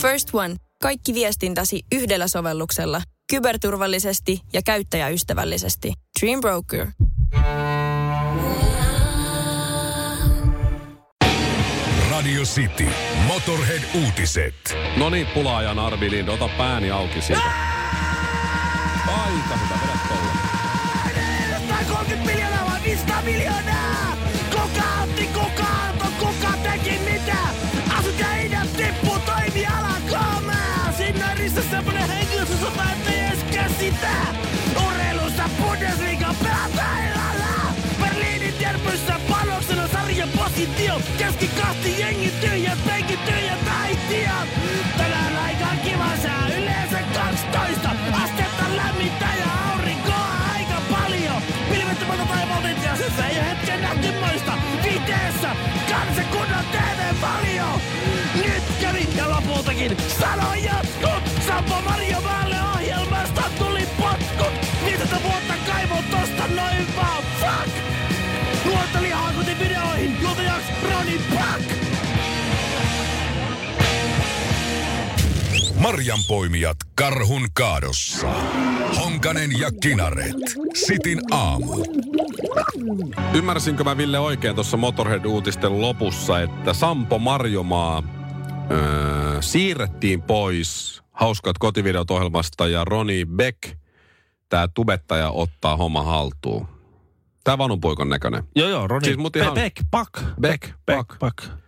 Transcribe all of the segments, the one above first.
First One. Kaikki viestintäsi yhdellä sovelluksella. Kyberturvallisesti ja käyttäjäystävällisesti. Dream Broker. Radio City. Motorhead-uutiset. No niin, pulaajan Arvi Lind, ota pääni auki siitä. Aika hyvä, vedä tolle. 30 miljoonaa vai 500 miljoonaa? Positio. Keskikasti jengi tyhjät, penkit tyhjät, aitiot. Tänään aika kiva sää, yleensä 12 astetta lämmintä ja aurinkoa aika paljon. Pilvettömältä taivalta itseasiassa ei oo hetken nähty moista. Viiteessä kansakunnan TV-valio. Nyt kävi ja lopultakin sano jotkut. Sampo Mario Maalle Marjanpoimijat karhun kaadossa. Honkanen ja Kinaret. Sitin aamu. Ymmärsinkö mä Ville oikein tuossa Motorhead-uutisten lopussa, että Sampo Marjomaa öö, siirrettiin pois Hauskat kotivideot ohjelmasta ja Roni Beck, tämä tubettaja, ottaa homma haltuun. Tää vanunpoikon näköinen. Joo, joo, Roni. Siis mut ihan- Beck, Pak. Beck, Beck, Pak. Pak. Pak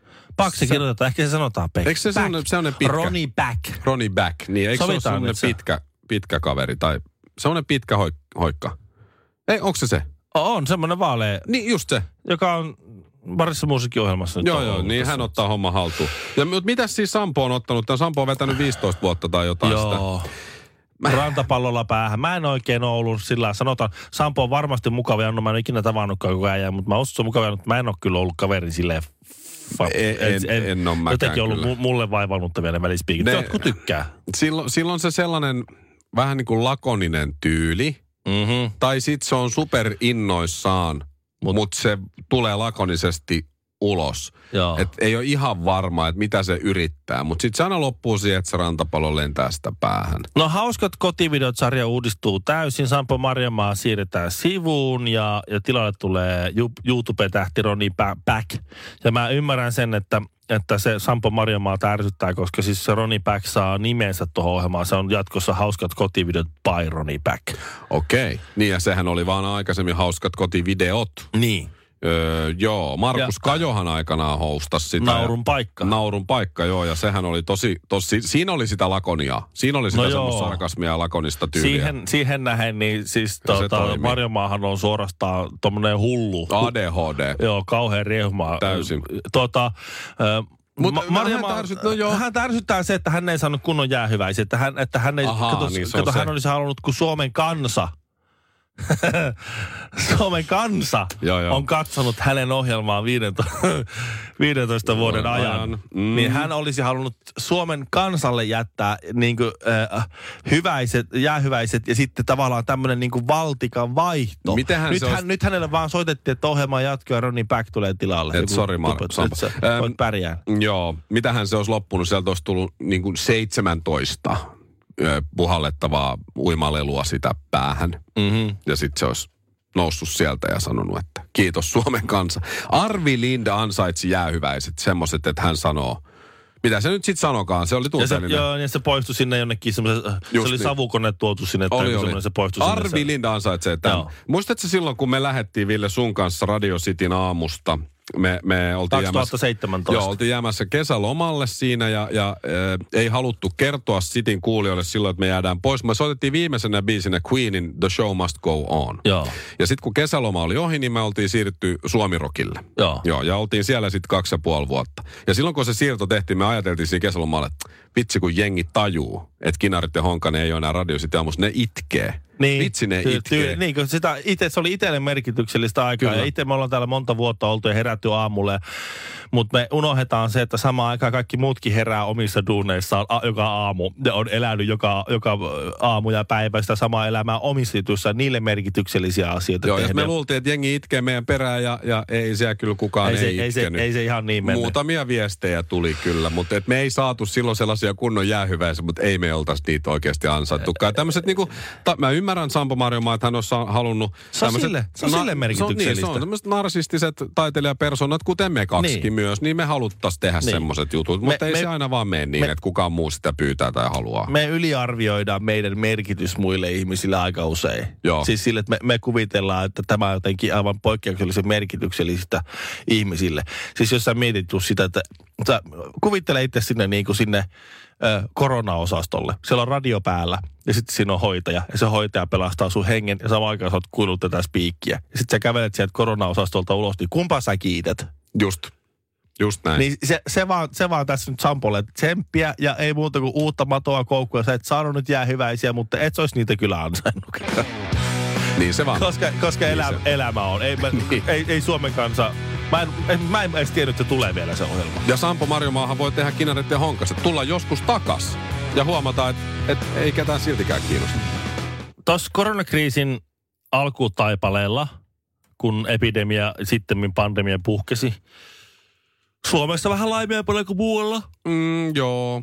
se Se- kirjoitetaan, ehkä se sanotaan Beck. Eikö se Back. sellainen- sellainen pitkä? Roni Back. Ronnie Back, niin eikö se ole Sovitaan semmoinen nyt se. pitkä, pitkä kaveri tai semmoinen pitkä hoik- hoikka? Ei, onko se se? On semmoinen vaalea, Niin just se. joka on parissa musiikkiohjelmassa nyt Joo, joo, niin tässä. hän ottaa homma haltuun. Ja mutta mitäs siis Sampo on ottanut? Tämä Sampo on vetänyt 15 vuotta tai jotain sitä. Joo. Rantapallolla päähän. Mä en oikein ole ollut sillä sanotaan, Sampo on varmasti mukava Jannu, mä en ole ikinä tavannutkaan koko ajan, mutta mä uskon, että se on mukava, mutta mä en ole kyllä ollut kaveri silleen fa- En- en- en oo mäkään Jotenkin ollut kyllä. mu- mulle vaivannuttavia ne välispiikit. Ne- Jotkut tykkää. Silloin, silloin se sellainen vähän niin kuin lakoninen tyyli. Mm-hmm. Tai sit se on super innoissaan, mutta mut se tulee lakonisesti ulos. Joo. Et ei ole ihan varma, että mitä se yrittää. Mutta sitten se aina loppuu siihen, että se rantapallo lentää sitä päähän. No hauskat kotivideot-sarja uudistuu täysin. Sampo Marjamaa siirretään sivuun ja, ja tilalle tulee YouTube-tähti Roni Ba- Back. Ja mä ymmärrän sen, että, että se Sampo Marjamaa ärsyttää, koska siis se Roni Back saa nimensä tuohon ohjelmaan. Se on jatkossa hauskat kotivideot by Roni Back. Okei. Niin ja sehän oli vaan aikaisemmin hauskat kotivideot. Niin. Öö, joo, Markus Ja- Kajohan aikanaan houstasi sitä. Naurun paikka. Naurun paikka, joo, ja sehän oli tosi, tosi siinä oli sitä lakoniaa. Siinä oli sitä No no semmoista sarkasmia ja lakonista tyyliä. Siihen, siihen nähen, niin siis tuota, toimii. Marjamaahan on suorastaan tommonen hullu. ADHD. Joo, kauhean riehuma. Täysin. Tuota, Mut Mut vähän Marjamaa, tärsyt- no joo. hän ärsyttää se, että hän ei saanut kunnon jäähyväisiä. Että hän, että hän, ei, Ahaa, kato, niin kato, hän olisi halunnut, kun Suomen kansa, Suomen kansa Joo, joo. on katsonut hänen ohjelmaa 15, 15 vuoden Vuoden ajan, ajan. Mm. niin hän olisi halunnut Suomen kansalle jättää niin kuin, äh, hyväiset, jäähyväiset ja sitten tavallaan tämmöinen niin kuin valtikan vaihto. Mitenhän nyt, hän, olisi- nyt hänelle vaan soitettiin, että ohjelma jatkuu ja Ronnie Back tulee tilalle. Et sorry, Mar- tupet- Sampo. että sä Ähm, pärjää. Joo, mitähän se olisi loppunut? Sieltä olisi tullut niin kuin 17 ö, puhallettavaa uimalelua sitä päähän. Mm-hmm. Ja sitten se olisi noussut sieltä ja sanonut, että kiitos Suomen kansa. Arvi Lind ansaitsi jäähyväiset, semmoiset, että hän sanoo, mitä se nyt sitten sanokaan, se oli Ja se, tunteellinen. joo, ja se poistui sinne jonnekin semmoisen, se oli niin. savukone tuotu sinne, tai Oli, oli. se poistui sinne. Arvi se- Lind ansaitsee tämän. Joo. Muistatko silloin, kun me lähdettiin Ville sun kanssa Radio Cityn aamusta, me, me oltiin jäämässä, 2017. joo, oltiin jäämässä kesälomalle siinä ja, ja äh, ei haluttu kertoa Cityn kuulijoille silloin, että me jäädään pois. Me soitettiin viimeisenä biisinä Queenin The Show Must Go On. Joo. Ja sitten kun kesäloma oli ohi, niin me oltiin siirrytty Suomirokille. Joo. Joo, ja oltiin siellä sitten kaksi ja puoli vuotta. Ja silloin kun se siirto tehtiin, me ajateltiin siinä kesälomalla, että vitsi kun jengi tajuu, että Kinarit ja Honkanen ei ole enää Radio City aamussa, ne itkee. Vitsi ne Ty- itkee. Ty- niin, kun sitä ite, se oli itselle merkityksellistä aikaa. Kyllä. Ja itse me ollaan täällä monta vuotta oltu ja herätty aamulle. Mutta me unohdetaan se, että samaan aikaan kaikki muutkin herää omissa duuneissaan a- joka aamu. Ja on elänyt joka, joka aamu ja päivä sitä samaa elämää omissa jutuissa. Niille merkityksellisiä asioita Joo, jos tehdään. me luultiin, että jengi itkee meidän perään ja, ja ei siellä kyllä kukaan ei, se, ei, ei, se, ei se ihan niin mennyt. Muutamia viestejä tuli kyllä, mutta et me ei saatu silloin sellaisia kunnon jäähyväisiä, mutta ei me oltaisi niitä oikeasti ansaittukaan. Tämmöiset niinku, ta, mä ymmärrän Sampo Marjomaa, että hän on halunnut... Se on sille- se on sille Se on, niin, merkityksellistä. se on tämmöiset narsistiset taiteilijapersonat, kuten me kaksikin Niin. myös, niin me haluttaisiin tehdä Niin. semmoiset jutut. Me- Mutta ei me- se aina vaan mene niin, me- että kukaan muu sitä pyytää tai haluaa. me yliarvioidaan meidän merkitys muille ihmisille aika usein. Joo. Siis sille, että me, me kuvitellaan, että tämä on jotenkin aivan poikkeuksellisen merkityksellistä ihmisille. Siis jos sä mietit sitä, että sä kuvittele itse sinne niin kuin sinne ö, koronaosastolle. Siellä on radio päällä ja sitten siinä on hoitaja. Ja se hoitaja pelastaa sun hengen ja samaan aikaan sä oot kuunnellut tätä spiikkiä. Ja sitten sä kävelet sieltä koronaosastolta ulos, niin kumpaa sä kiität? Just. Just näin. Niin se, se, vaan, se vaan tässä nyt Sampolle, tsemppiä ja ei muuta kuin uutta matoa koukkuja. Sä et saanut nyt jää hyväisiä, mutta et olisi niitä kyllä ansainnut. niin se vaan. koska koska Niin elä, se. elämä on. Ei, mä, Niin. ei, ei Suomen kanssa... Mä en, en, mä en edes tiennyt, että tulee vielä se ohjelma. Ja Sampo Marjomaahan voi tehdä kinaret ja honkaset. Tulla joskus takas ja huomata, että et ei ketään siltikään kiinnosta. Tuossa koronakriisin alkutaipaleella, kun epidemia, sitten pandemia puhkesi, Suomessa vähän laimea paljon kuin muualla, Mm, joo.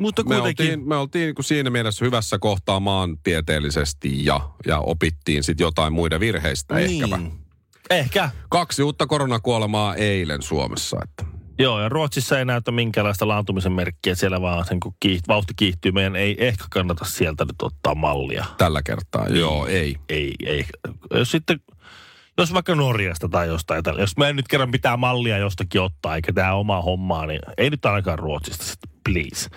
mutta Me kuitenkin... oltiin, me oltiin niin siinä mielessä hyvässä kohtaa maantieteellisesti ja, ja opittiin sitten jotain muiden virheistä niin. ehkäpä. Ehkä. Kaksi uutta koronakuolemaa eilen Suomessa. Että. Joo, ja Ruotsissa ei näytä minkäänlaista laantumisen merkkiä. Siellä vaan sen, kun kiiht, vauhti kiihtyy, meidän ei ehkä kannata sieltä nyt ottaa mallia. Tällä kertaa, joo, ei. Ei, ei. Jos sitten, jos vaikka Norjasta tai jostain, jos me nyt kerran pitää mallia jostakin ottaa, eikä tämä omaa hommaa, niin ei nyt ainakaan Ruotsista sitten, please.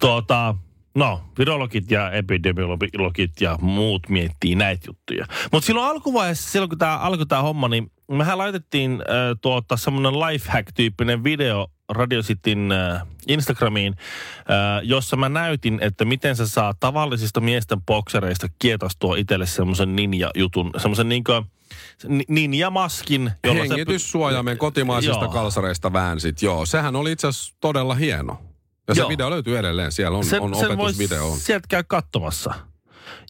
Tuota, no, virologit ja epidemiologit ja muut miettii näitä juttuja. Mutta silloin alkuvaiheessa, silloin kun tämä alkoi tämä homma, niin mehän laitettiin äh, tuota semmoinen lifehack-tyyppinen video Radio Cityn äh, Instagramiin, äh, jossa mä näytin, että miten sä saa tavallisista miesten boksereista kietastua itselle semmoisen ninja-jutun, semmoisen niin ninja-maskin. jolla sä py- Hengityssuojaimen kotimaisista Joo. kalsareista väänsit. Joo, sehän oli itse asiassa todella hieno. Ja se Joo. video löytyy edelleen. Siellä on, on opetusvideo. On. sieltä käy katsomassa.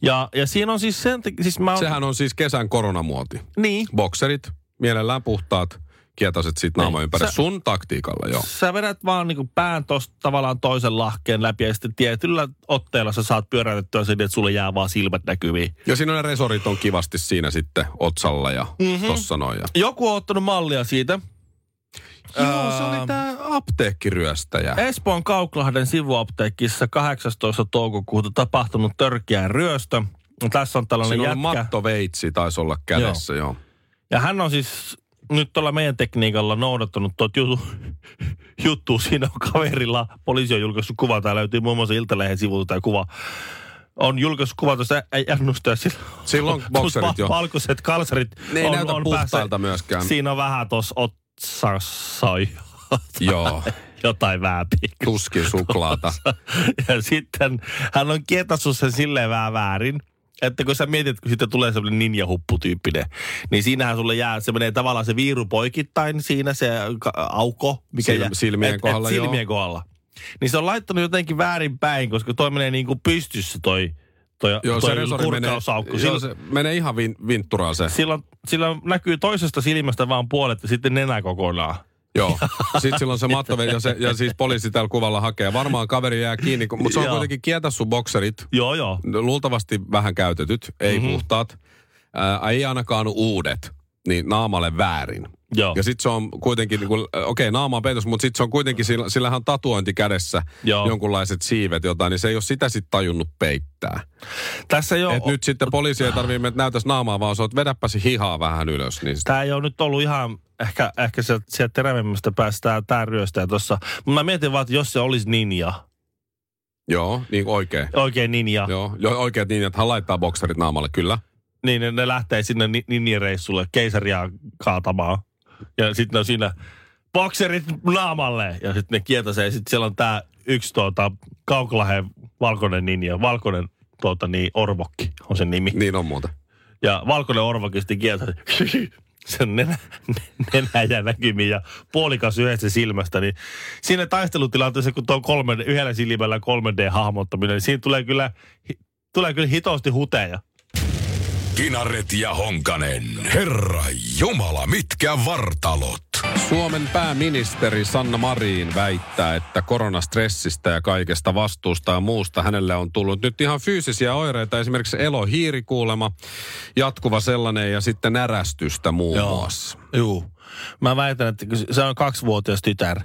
Ja, ja siinä on siis sen, siis mä oon, Sehän on siis kesän koronamuoti. niin, Bokserit, mielellään puhtaat, kietaset sit naama Niin. ympäri. Sä- Sun taktiikalla, joo. sä vedät vaan niinku pään tosta tavallaan toisen lahkeen läpi ja sitten tietyllä otteella sä saat pyöräytettyä sen, että sulle jää vaan silmät näkyviin. Ja siinä ne resorit on kivasti siinä sitten otsalla ja Mhm. mm-hmm. tossa noin. Ja... Joku on ottanut mallia siitä. Joo, se oli tää apteekkiryöstäjä. Espoon Kauklahden sivuapteekissa 18. toukokuuta tapahtunut törkeä ryöstö. Tässä on tällainen Siinä jätkä. mattoveitsi, taisi olla kädessä, joo. joo. Ja hän on siis nyt tuolla meidän tekniikalla noudattanut tuot jutu, juttu. Siinä on kaverilla, poliisi on julkaissut kuva, tää löytyy muun muassa Iltalehden sivulta tämä kuva. On julkaissut kuva tuossa ännusta ja sillä Silloin bokserit jo. Valkoiset kalsarit Ne ei on, näytä on puhtailta myöskään. Siinä on vähän tuossa otsassa Joo, jotain vääpiä. tuskin suklaata. Ja sitten hän on kietassut sen silleen vähän väärin, että kun sä mietit, kun siitä tulee semmoinen ninjahuppu-tyyppinen, niin siinähän sulle jää, se menee tavallaan se viiru poikittain siinä, se auko, mikä Sil- jää, silmien kohdalla, joo. silmien kohdalla. Niin se on laittanut jotenkin väärin päin, koska toi menee niin kuin pystyssä toi, toi, Joo, se toi resori menee, joo, Sillä, se menee ihan vin, vintturaan se. silloin, silloin näkyy toisesta silmästä vaan puolet ja sitten nenä kokonaan. Joo. Sitten silloin se mattoveli ja, se, ja siis poliisi tällä kuvalla hakee. Varmaan kaveri jää kiinni, mutta se on Joo. kuitenkin kietassu bokserit. Joo, joo. Luultavasti vähän käytetyt, ei Mhm. mm-hmm. puhtaat. Ää, ei ainakaan uudet, niin naamalle väärin. Joo. Ja sitten se on kuitenkin, niin okei, okay, naama on peitos, mutta sitten se on kuitenkin, sillä, sillähän on tatuointi kädessä, Joo. jonkunlaiset siivet jotain, niin se ei ole sitä sitten tajunnut peittää. Tässä ole, Et nyt sitten poliisi ei tarvitse, että näytäisi naamaa, vaan se on, että vedäpäsi hihaa vähän ylös. Niin sit, Tämä ei ole nyt ollut ihan, ehkä, ehkä sieltä, sieltä terävimmästä päästä tämä ryöstäjä tuossa. Mutta mä mietin vaan, että jos se olisi ninja, joo, niin oikein. oikein ninja, Joo, jo, oikein niin, että hän laittaa bokserit naamalle, kyllä. niin ne, ne lähtee sinne ni- ninjareissulle keisaria kaatamaan. Ja sitten on siinä bokserit naamalle. Ja sitten ne kietasee. Sitten siellä on tämä yksi tuota, Kauklahden valkoinen ninja, valkoinen tuota, niin, orvokki on sen nimi. Niin on muuta. Ja valkoinen orvokki sitten kieltä sen nenä, nenä ja näkymiin ja puolikas yhdessä silmästä, niin siinä taistelutilanteessa, kun tuo kolme, yhdellä silmällä 3D-hahmottaminen, niin siinä tulee kyllä, tulee kyllä hitosti huteja. Kinaret ja Honkanen. Herra Jumala, mitkä vartalot. Suomen pääministeri Sanna Marin väittää, että koronastressistä ja kaikesta vastuusta ja muusta hänelle on tullut nyt ihan fyysisiä oireita, esimerkiksi elohiirikuulema, jatkuva sellainen ja sitten närästystä muun Joo. muassa. Juu. Mä väitän, että se on kaksivuotias tytär,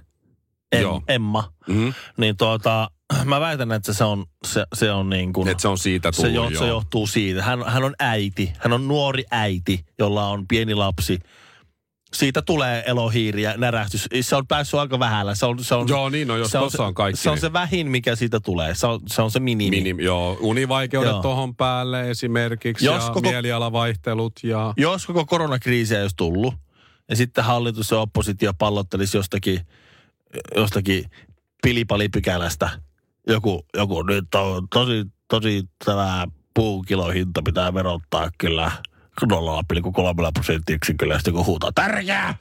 em, Joo. Emma, Mm-hmm. niin tuota, mä väitän, että se on, se, se on niin kuin... Että se on siitä se, tullut, jo, joo. se johtuu siitä. Hän, hän on äiti. Hän on nuori äiti, jolla on pieni lapsi. Siitä tulee elohiiri ja närästys. Se on päässyt aika vähällä. Se on, se on, Joo, niin on, jos se on, tossa on kaikki, Se on niin- se vähin, mikä siitä tulee. Se on se, on se minimi. Minim, joo, univaikeudet Joo. tohon päälle esimerkiksi Jos ja koko- mielialavaihtelut ja... Jos koko koronakriisi ei olisi tullut, ja sitten hallitus ja oppositio pallottelisi jostakin, jostakin pilipalipykälästä. Joku, joku nyt on tosi, tosi tämä puukilohinta pitää verottaa kyllä 0,3 prosenttiyksiköllä, sitten kun huutaa tärkeää,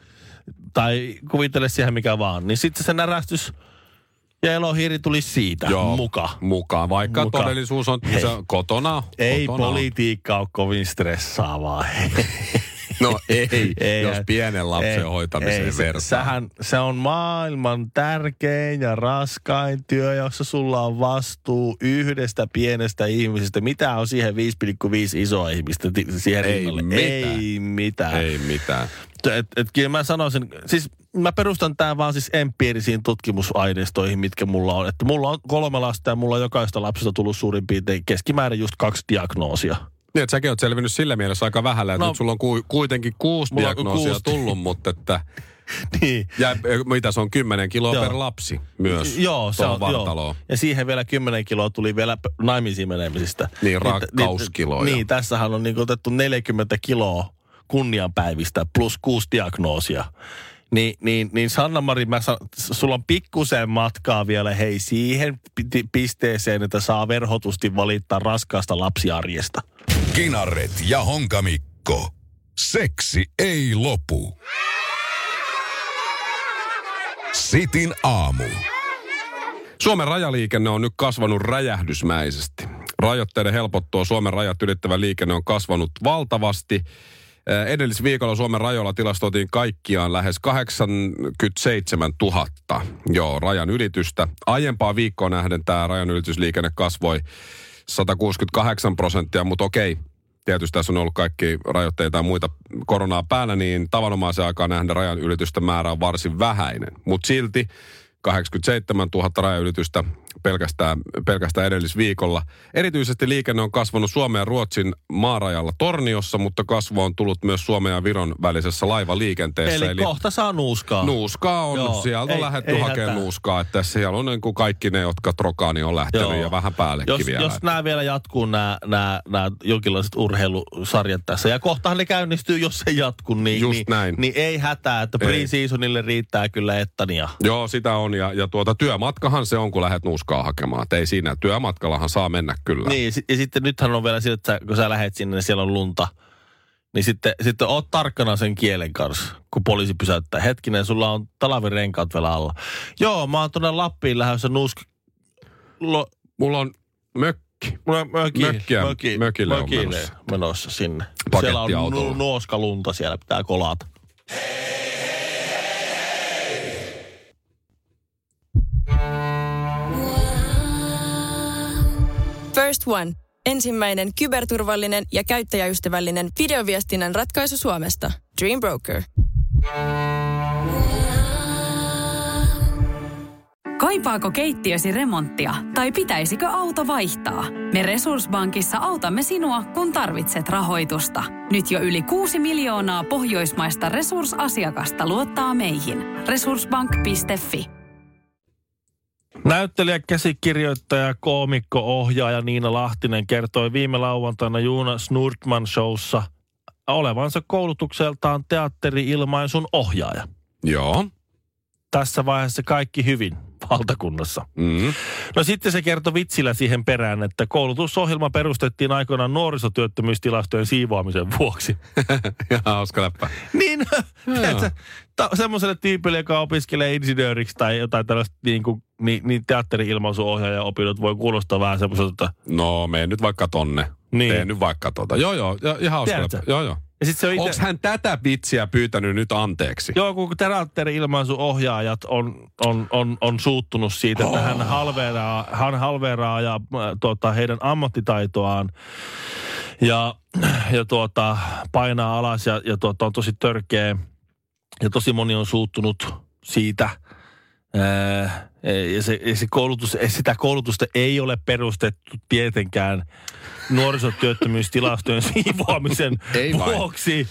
tai kuvittele siihen mikä vaan, niin sitten se närästys ja elohiiri tuli siitä Joo, muka. Mukaan, vaikka Muka. todellisuus on se on kotona. Ei kotona. politiikka ole kovin stressaavaa. No ei, Ei, jos pienen lapsen Ei, hoitamiseen ei, se-. Sähän, se on maailman tärkein ja raskain työ, jossa sulla on vastuu yhdestä pienestä ihmisestä. Mitä on siihen 5,5 isoa ihmistä siihen Ei rinnalle? mitään. Ei mitään. Ei mitään. Et, et, kyllä mä sanoisin, siis mä perustan tämän vaan siis empiirisiin tutkimusaineistoihin, mitkä mulla on. Että mulla on kolme lasta ja mulla on jokaista lapsesta tullut suurin piirtein keskimäärin just kaksi diagnoosia. Niin, että säkin oot selvinnyt sillä mielessä aika vähällä, että No, nyt sulla on ku, kuitenkin kuusi diagnoosia kuusi. tullut, mutta että... niin. Ja eh, mitä se on, 10 kiloa Joo. per lapsi myös Joo, se on, vartaloon. joo. Ja siihen vielä 10 kiloa tuli vielä naimisiin menemisistä. Niin, rakkauskiloja. Niin, niin, tässähän on niin otettu 40 kiloa kunnianpäivistä plus kuusi diagnoosia. Niin, niin, niin Sanna-Mari, mä san, sulla on pikkusen matkaa vielä hei siihen pi- pisteeseen, että saa verhotusti valittaa raskaasta lapsiarjesta. Kinaret ja Honkamikko. Seksi ei lopu. Sitin aamu. Suomen rajaliikenne on nyt kasvanut räjähdysmäisesti. Rajoitteiden helpottua Suomen rajat ylittävä liikenne on kasvanut valtavasti. Äh, Edellisviikolla Suomen rajoilla tilastoitiin kaikkiaan lähes 87 000 joo, rajan ylitystä. Aiempaa viikkoa nähden tämä rajan ylitysliikenne kasvoi 168 prosenttia, mutta okei, tietysti tässä on ollut kaikki rajoitteita ja muita koronaa päällä, niin tavanomaisen aikaan nähdä rajan ylitysten määrä on varsin vähäinen. Mutta silti 87 000 rajanylitystä pelkästään, pelkästään edellisviikolla. Erityisesti liikenne on kasvanut Suomen ja Ruotsin maarajalla Torniossa, mutta kasvu on tullut myös Suomen ja Viron välisessä laivaliikenteessä. Eli, kohta saa nuuskaa. Nuuskaa on, Joo, sieltä on ei- lähdetty ei hakemaan hätää. nuuskaa, että siellä on niin kuin kaikki ne, jotka trokaani on lähtenyt Joo. ja vähän päällekin Jos, vielä. jos nämä vielä jatkuu, nämä, nämä, nämä jonkinlaiset urheilusarjat tässä, ja kohtahan ne käynnistyy, jos se jatkuu, niin, Just niin, näin. niin ei hätää, että pre-seasonille riittää kyllä ettania. Joo, sitä on. Ja, ja tuota, työmatkahan se on, kun lähdet nuuskaa hakemaan. Et ei siinä. Työmatkallahan saa mennä kyllä. Niin, ja sitten nythän on vielä sillä, että kun sä lähet sinne, niin siellä on lunta. Niin sitten, sitten oot tarkkana sen kielen kanssa, kun poliisi pysäyttää. Hetkinen, sulla on talavirenkaat vielä alla. Joo, mä oon tuonne Lappiin lähdössä nuusk... Lo... Mulla on mökki. Mulla on möki, Mökkiä- möki, mökille on mökille menossa. menossa sinne. Siellä on nu- nuoskalunta, siellä pitää kolata. First One. Ensimmäinen kyberturvallinen ja käyttäjäystävällinen videoviestinnän ratkaisu Suomesta. Dream Broker. Kaipaako keittiösi remonttia tai pitäisikö auto vaihtaa? Me Resurssbankissa autamme sinua, kun tarvitset rahoitusta. Nyt jo yli 6 miljoonaa pohjoismaista resursasiakasta luottaa meihin. Resurssbank.fi Näyttelijä, käsikirjoittaja, koomikko, ohjaaja Niina Lahtinen kertoi viime lauantaina Juuna Snurtman showssa olevansa koulutukseltaan teatteri-ilmaisun ohjaaja. Joo. Tässä vaiheessa kaikki hyvin, valtakunnassa. Mm. No sitten se kertoi vitsillä siihen perään, että koulutusohjelma perustettiin aikoinaan nuorisotyöttömyystilastojen siivoamisen vuoksi. ja hauska läppä. niin, tiedätkö, ta- semmoiselle tyypille, joka opiskelee insinööriksi tai jotain tällaista niin, kuin, niin, niin teatteri-ilmaisuohjaajan opinnot voi kuulostaa vähän semmoiselta, että No, mene nyt vaikka tonne. Niin. Tee nyt vaikka tota. Joo, joo, ja, ihan läppä. Joo, joo. ja sitten se on itse... hän tätä vitsiä pyytänyt nyt anteeksi? Joo, kun teatteri-ilmaisuohjaajat on, on, on, on suuttunut siitä, että hän halveeraa, hän halveeraa ja äh, tuota, heidän ammattitaitoaan ja, ja tuota, painaa alas ja, ja tuota, on tosi törkeä. Ja tosi moni on suuttunut siitä. Ja se, ja se koulutus, sitä koulutusta ei ole perustettu tietenkään nuorisotyöttömyystilastojen siivoamisen Ei vai? vuoksi.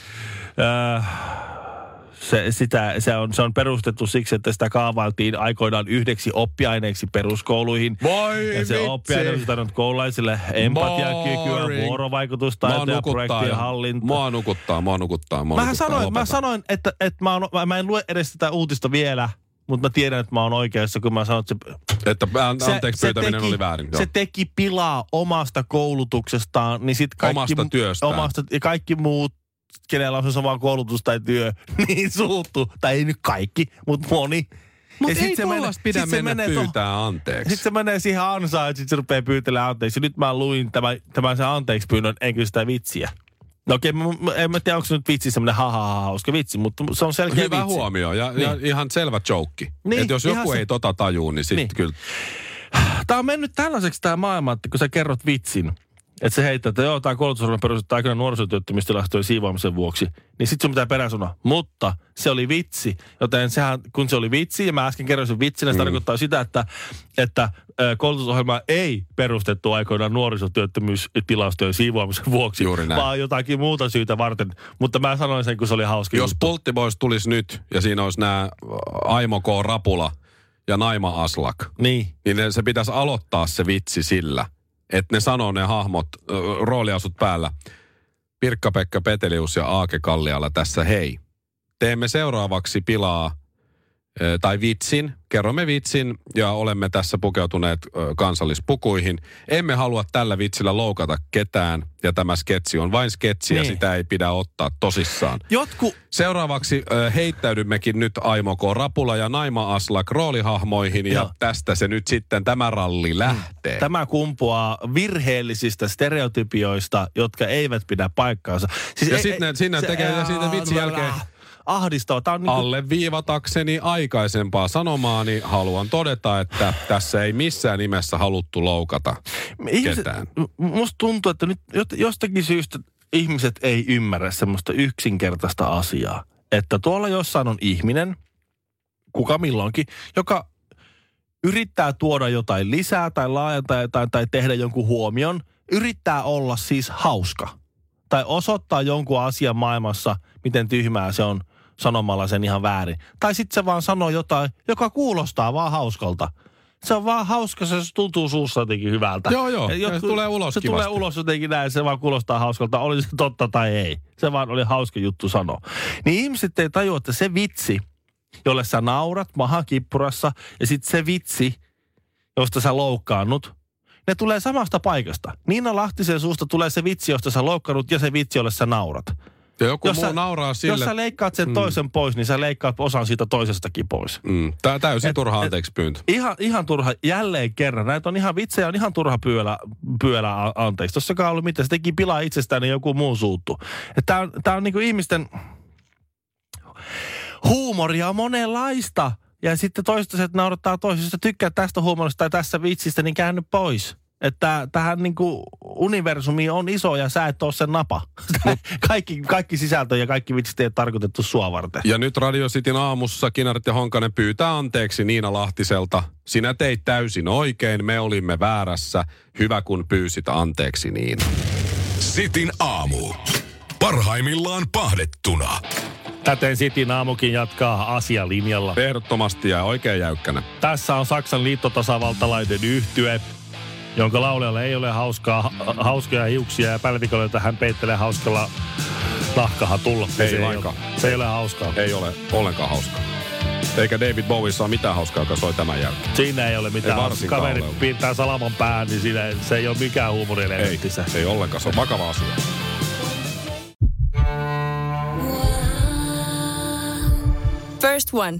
Se, sitä, se, on, se on perustettu siksi, että sitä kaavailtiin aikoinaan yhdeksi oppiaineeksi peruskouluihin. Voi ja se vitsi. oppiaine on tarjonnut koululaisille empatiakykyä, vuorovaikutustaitoja, projektien hallintaa. Mua nukuttaa, mua nukuttaa, mua Mähän nukuttaa. sanoin, mä sanoin, että, että mä, on, mä, mä en lue edes tätä uutista vielä, mutta mä tiedän, että mä oon oikeassa, kun mä sanon, että se, Että an- anteeksi pyytäminen teki, oli väärin. Joo. Se teki pilaa omasta koulutuksestaan, niin sit kaikki, Omasta työstään. Omasta, ja kaikki muut, kenellä on se sama koulutus tai työ, niin suuttu. Tai ei nyt kaikki, mutta moni. Mutta Ja ei se menee- tollasta pidä sit se mennä to- pyytää anteeksi. Sitten se menee siihen ansaan, että sitten se rupeaa pyytelemään anteeksi. Nyt mä luin tämän, tämän sen anteeksi pyynnön, enkä sitä vitsiä. No okei, mä, en mä tiedä, onko se nyt vitsi semmoinen ha, ha, ha, hauska vitsi, mutta se on selkeä Hyvä vitsi. huomio ja, ja Niin. ihan selvä joke. Niin, että jos joku se- ei tota tajuu, niin sitten Niin. kyllä. Tämä on mennyt tällaiseksi tämä maailma, että kun sä kerrot vitsin, että se heittää, että joo, tämä koulutusohjelma perustettu aikana nuorisotyöttömyystilastojen siivoamisen vuoksi, niin sitten sun pitää perään sanoa, mutta se oli vitsi. Joten sehän, kun se oli vitsi, ja mä äsken kerroin sen vitsin, niin se tarkoittaa sitä, että, että koulutusohjelma ei perustettu aikoinaan nuorisotyöttömyystilastojen siivoamisen vuoksi, Juuri näin. vaan jotakin muuta syytä varten. Mutta mä sanoin sen, kun se oli hauska Jos juttu. Pultti Boys tulisi nyt ja siinä olisi nämä Aimo K. Rapula ja Naima Aslak, Niin. niin se pitäisi aloittaa se vitsi sillä, että ne sanoo ne hahmot, rooliasut päällä. Pirkka-Pekka Petelius ja Aake Kalliala tässä hei. Teemme seuraavaksi pilaa tai vitsin, kerromme vitsin ja olemme tässä pukeutuneet kansallispukuihin. Emme halua tällä vitsillä loukata ketään ja tämä sketsi on vain sketsi ja Niin. sitä ei pidä ottaa tosissaan. Jotkut Seuraavaksi heittäydymmekin nyt Aimo K. Rapula ja Naima Aslak roolihahmoihin ja Joo. tästä se nyt sitten tämä ralli lähtee. Tämä kumpuaa virheellisistä stereotypioista, jotka eivät pidä paikkaansa. Siis Ja sit ne- sinne tekee- ja siitä vitsin jälkeen- Ahdistava. Tämä on niin kuin, Alleviivatakseni aikaisempaa sanomaani haluan todeta, että tässä ei missään nimessä haluttu loukata ketään. m- musta tuntuu, että nyt jostakin syystä ihmiset ei ymmärrä semmoista yksinkertaista asiaa. Että tuolla jossain on ihminen, kuka milloinkin, joka yrittää tuoda jotain lisää tai laajentaa tai, tai tehdä jonkun huomion, yrittää olla siis hauska. Tai osoittaa jonkun asian maailmassa, miten tyhmää se on sanomalla sen ihan väärin. Tai sitten se vaan sanoo jotain, joka kuulostaa vaan hauskalta. Se on vaan hauska, se tuntuu suussa jotenkin hyvältä. Joo, joo. Ja Se tulee ulos Se kivasti. tulee ulos jotenkin näin, se vaan kuulostaa hauskalta, oli se totta tai ei. Se vaan oli hauska juttu sanoa. Niin ihmiset ei tajua, että se vitsi, jolle sä naurat maha kippurassa, ja sitten se vitsi, josta sä loukkaannut, ne tulee samasta paikasta. Niina Lahtisen suusta tulee se vitsi, josta sä loukkaannut, ja se vitsi, jolle sä naurat. Ja joku Jos muu sä- nauraa Jos sille. sä leikkaat sen toisen pois, niin sä leikkaat osan siitä toisestakin pois. Mm, tää täysin Et- turha anteeksi pyyntö. Ihan, ihan turha, jälleen kerran. Näitä on ihan vitsejä, on ihan turha pyölä, pyölä anteeksi. Tossakaan ollut mitään. Se teki pilaa itsestään, niin joku muu suuttu. Tämä on, tää on niinku ihmisten huumoria on monenlaista. Ja sitten toiset naurattaa toisesta, tykkää tästä huumorista tai tässä vitsistä, niin käänny pois. Että tähän niinku universumiin on iso ja sä et ole sen napa. kaikki, kaikki sisältö ja kaikki vitsit ei ole tarkoitettu sua varten. Ja nyt Radio Cityn aamussa Kinaret ja Honkanen pyytää anteeksi Niina Lahtiselta. Sinä teit täysin oikein, me olimme väärässä. Hyvä kun pyysit anteeksi Niina. Sitin aamu. Parhaimmillaan pahdettuna. Täten Sitin aamukin jatkaa asialinjalla. Ehdottomasti ja oikein jäykkänä. Tässä on Saksan liittotasavaltalainen yhtye, jonka laulajalla ei ole hauskaa, hauskoja hiuksia ja pälvikolla, jota hän peittelee hauskalla nahkahatulla. Ei se lainkaan. Ei ole, se ei ole hauskaa. Ei ole ollenkaan hauskaa. Eikä David Bowie saa mitään hauskaa, joka soi tämän jälkeen. Siinä ei ole Ei mitään. varsinkaan Kaveri ole. piirtää salaman pään, niin siinä, se ei ole mikään Ei, huumorielementti se. ei ollenkaan. Se on vakava asia. First One.